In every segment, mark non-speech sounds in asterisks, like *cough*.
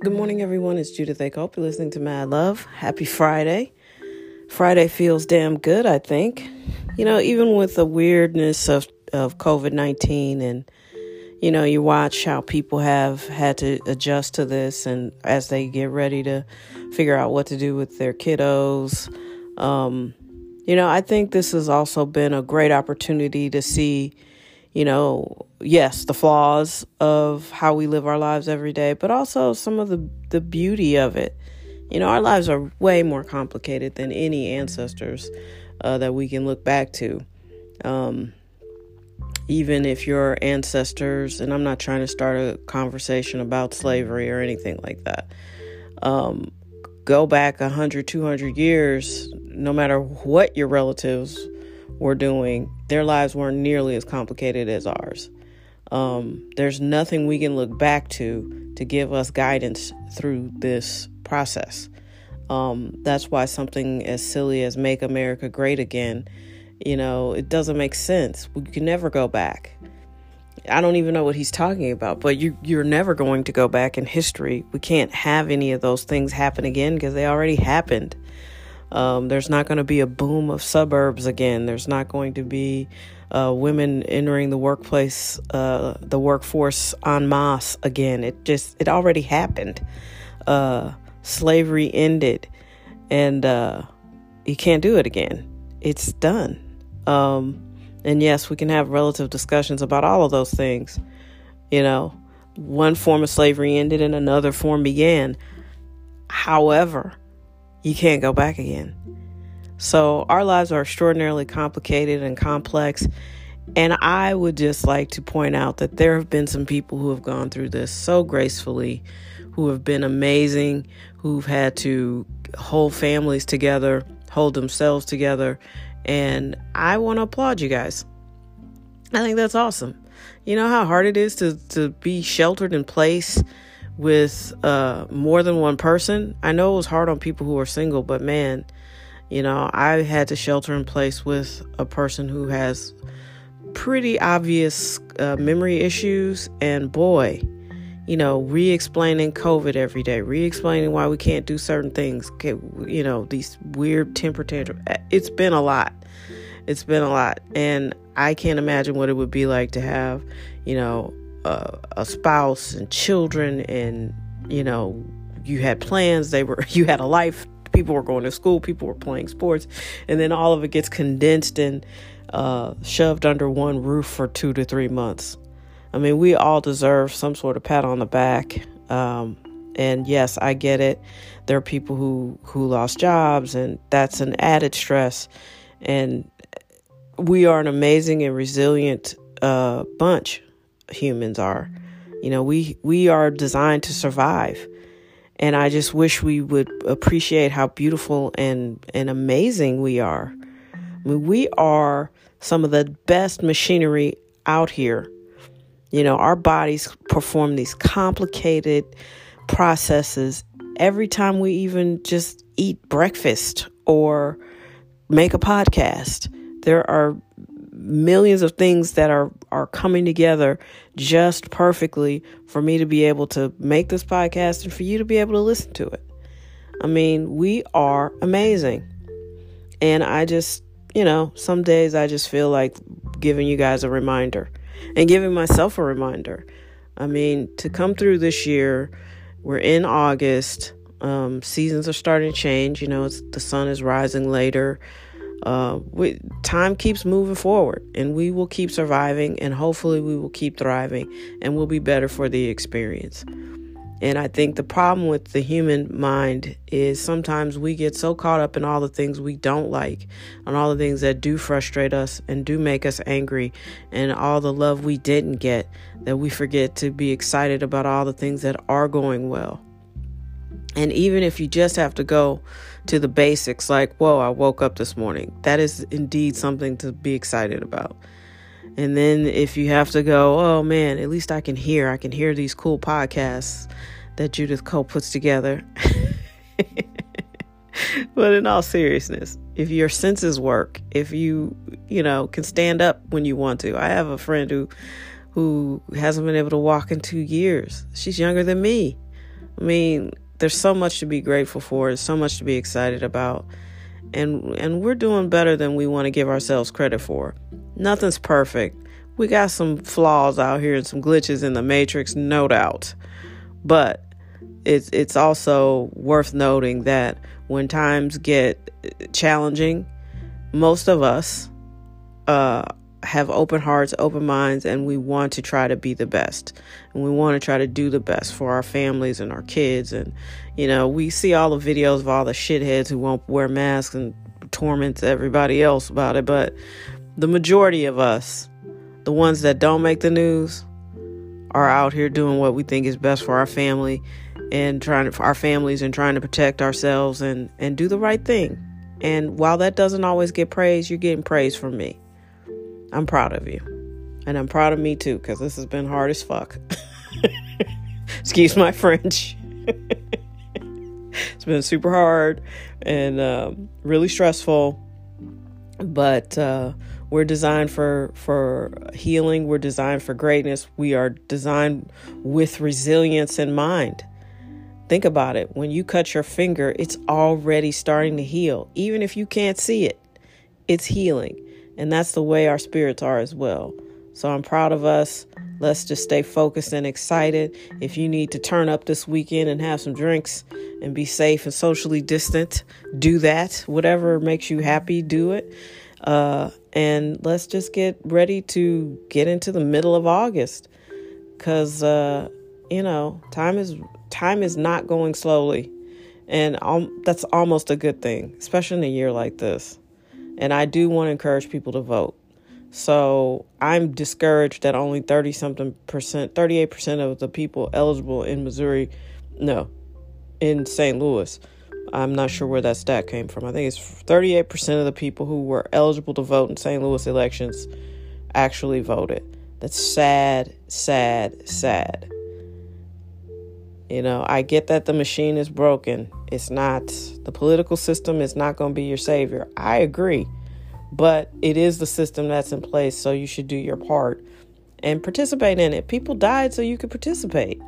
Good morning, everyone. It's Judith A. Cope. You're listening to Mad Love. Happy Friday. Friday feels damn good, I think. You know, even with the weirdness of, of COVID 19 and, you know, you watch how people have had to adjust to this and as they get ready to figure out what to do with their kiddos. Um, you know, I think this has also been a great opportunity to see you know, yes, the flaws of how we live our lives every day, but also some of the, the beauty of it. You know, our lives are way more complicated than any ancestors uh, that we can look back to. Um, even if your ancestors, and I'm not trying to start a conversation about slavery or anything like that, um, go back 100, 200 years, no matter what your relatives were doing, their lives weren't nearly as complicated as ours. Um, there's nothing we can look back to to give us guidance through this process. Um, that's why something as silly as Make America Great Again, you know, it doesn't make sense. We can never go back. I don't even know what he's talking about, but you, you're never going to go back in history. We can't have any of those things happen again because they already happened. Um, there's not going to be a boom of suburbs again. There's not going to be uh, women entering the workplace, uh, the workforce en masse again. It just, it already happened. Uh, slavery ended, and uh, you can't do it again. It's done. Um, and yes, we can have relative discussions about all of those things. You know, one form of slavery ended and another form began. However, you can't go back again. So our lives are extraordinarily complicated and complex. And I would just like to point out that there have been some people who have gone through this so gracefully, who have been amazing, who've had to hold families together, hold themselves together. And I want to applaud you guys. I think that's awesome. You know how hard it is to, to be sheltered in place with uh, more than one person. I know it was hard on people who are single, but man, you know, I had to shelter in place with a person who has pretty obvious uh, memory issues, and boy, you know, re explaining COVID every day, re explaining why we can't do certain things, you know, these weird temper tantrums. It's been a lot. It's been a lot. And I can't imagine what it would be like to have, you know, a, a spouse and children and you know you had plans they were *laughs* you had a life people were going to school people were playing sports and then all of it gets condensed and uh, shoved under one roof for two to three months. I mean we all deserve some sort of pat on the back um, and yes i get it. There are people who who lost jobs and that's an added stress and we are an amazing and resilient uh, bunch humans are. You know, we we are designed to survive. And I just wish we would appreciate how beautiful and and amazing we are. I mean, we are some of the best machinery out here. You know, our bodies perform these complicated processes every time we even just eat breakfast or make a podcast. There are millions of things that are are coming together just perfectly for me to be able to make this podcast and for you to be able to listen to it. I mean, we are amazing. And I just, you know, some days I just feel like giving you guys a reminder and giving myself a reminder. I mean, to come through this year, we're in August. Um, seasons are starting to change. You know, the sun is rising later uh, we, time keeps moving forward and we will keep surviving and hopefully we will keep thriving and we'll be better for the experience. And I think the problem with the human mind is sometimes we get so caught up in all the things we don't like, and all the things that do frustrate us and do make us angry, and all the love we didn't get, that we forget to be excited about all the things that are going well. And even if you just have to go to the basics, like, whoa, I woke up this morning, that is indeed something to be excited about. And then if you have to go, oh man, at least I can hear, I can hear these cool podcasts that Judith Cole puts together. *laughs* but in all seriousness, if your senses work, if you, you know, can stand up when you want to. I have a friend who who hasn't been able to walk in 2 years. She's younger than me. I mean, there's so much to be grateful for, there's so much to be excited about. And and we're doing better than we want to give ourselves credit for. Nothing's perfect. We got some flaws out here and some glitches in the matrix, no doubt. But it's it's also worth noting that when times get challenging, most of us uh, have open hearts, open minds, and we want to try to be the best. And we want to try to do the best for our families and our kids. And, you know, we see all the videos of all the shitheads who won't wear masks and torment everybody else about it. But the majority of us, the ones that don't make the news, are out here doing what we think is best for our family and trying to, our families and trying to protect ourselves and, and do the right thing. And while that doesn't always get praise, you're getting praise from me. I'm proud of you. And I'm proud of me too, because this has been hard as fuck. *laughs* Excuse my French. *laughs* it's been super hard and um, really stressful. But uh, we're designed for for healing. We're designed for greatness. We are designed with resilience in mind. Think about it. When you cut your finger, it's already starting to heal. Even if you can't see it, it's healing. And that's the way our spirits are as well. So I'm proud of us. Let's just stay focused and excited. If you need to turn up this weekend and have some drinks and be safe and socially distant, do that. Whatever makes you happy, do it. Uh, and let's just get ready to get into the middle of August because, uh, you know, time is time is not going slowly, and um, that's almost a good thing, especially in a year like this. And I do want to encourage people to vote. So I'm discouraged that only 30 something percent, 38 percent of the people eligible in Missouri, no, in St. Louis. I'm not sure where that stat came from. I think it's 38 percent of the people who were eligible to vote in St. Louis elections actually voted. That's sad, sad, sad. You know, I get that the machine is broken. It's not, the political system is not going to be your savior. I agree. But it is the system that's in place, so you should do your part and participate in it. People died so you could participate.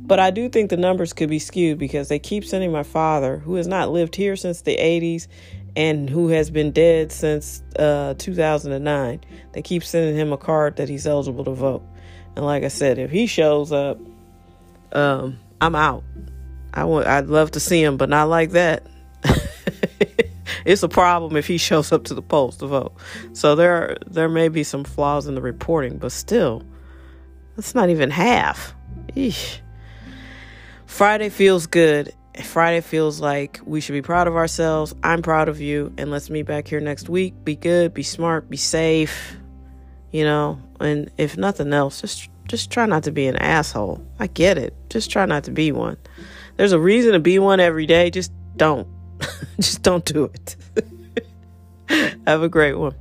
But I do think the numbers could be skewed because they keep sending my father, who has not lived here since the 80s and who has been dead since uh, 2009, they keep sending him a card that he's eligible to vote. And like I said, if he shows up, um, I'm out. I would I'd love to see him, but not like that. *laughs* it's a problem if he shows up to the polls to vote. So there there may be some flaws in the reporting, but still, that's not even half. Eesh. Friday feels good. Friday feels like we should be proud of ourselves. I'm proud of you, and let's meet back here next week. Be good, be smart, be safe. You know, and if nothing else, just just try not to be an asshole. I get it. Just try not to be one. There's a reason to be one every day. Just don't. *laughs* just don't do it. *laughs* Have a great one.